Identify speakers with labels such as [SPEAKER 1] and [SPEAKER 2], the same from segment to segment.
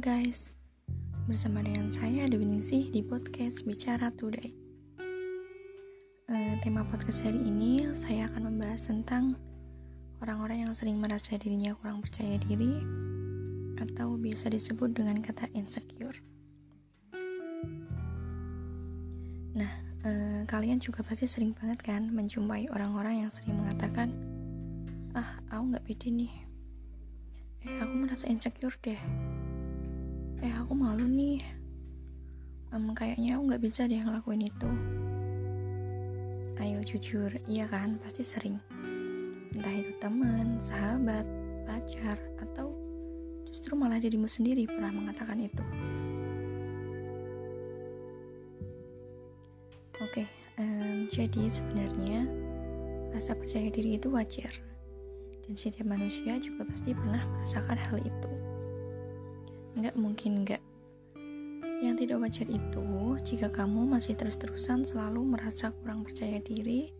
[SPEAKER 1] guys, bersama dengan saya Dewi Ningsih di podcast Bicara Today. Uh, tema podcast hari ini saya akan membahas tentang orang-orang yang sering merasa dirinya kurang percaya diri atau bisa disebut dengan kata insecure. Nah, uh, kalian juga pasti sering banget kan menjumpai orang-orang yang sering mengatakan, ah, aku nggak pede nih. Eh, aku merasa insecure deh eh aku malu nih. Um, kayaknya aku nggak bisa deh ngelakuin itu. Ayo jujur iya kan? Pasti sering. Entah itu teman sahabat pacar atau justru malah dirimu sendiri pernah mengatakan itu. Oke um, jadi sebenarnya rasa percaya diri itu wajar. Dan setiap manusia juga pasti pernah merasakan hal itu Nggak mungkin nggak. Yang tidak wajar itu jika kamu masih terus-terusan selalu merasa kurang percaya diri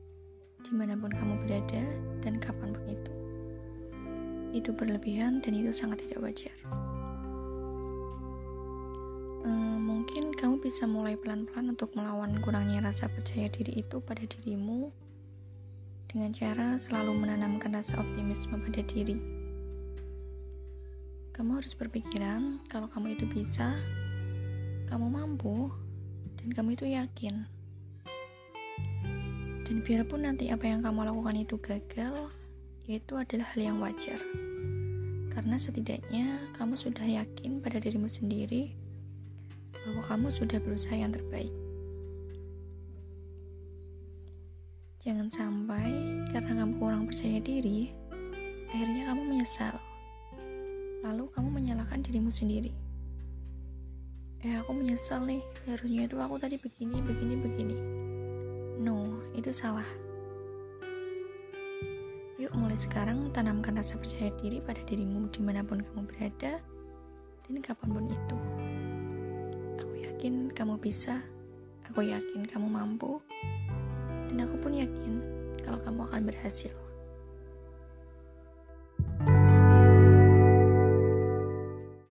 [SPEAKER 1] di mana pun kamu berada dan kapan pun itu. Itu berlebihan dan itu sangat tidak wajar. Hmm, mungkin kamu bisa mulai pelan-pelan untuk melawan kurangnya rasa percaya diri itu pada dirimu dengan cara selalu menanamkan rasa optimisme pada diri. Kamu harus berpikiran kalau kamu itu bisa, kamu mampu, dan kamu itu yakin. Dan biarpun nanti apa yang kamu lakukan itu gagal, itu adalah hal yang wajar. Karena setidaknya kamu sudah yakin pada dirimu sendiri bahwa kamu sudah berusaha yang terbaik. Jangan sampai karena kamu kurang percaya diri, akhirnya kamu menyesal lalu kamu menyalahkan dirimu sendiri. Eh, aku menyesal nih, harusnya itu aku tadi begini, begini, begini. No, itu salah. Yuk mulai sekarang tanamkan rasa percaya diri pada dirimu di mana pun kamu berada dan kapan pun itu. Aku yakin kamu bisa, aku yakin kamu mampu, dan aku pun yakin kalau kamu akan berhasil.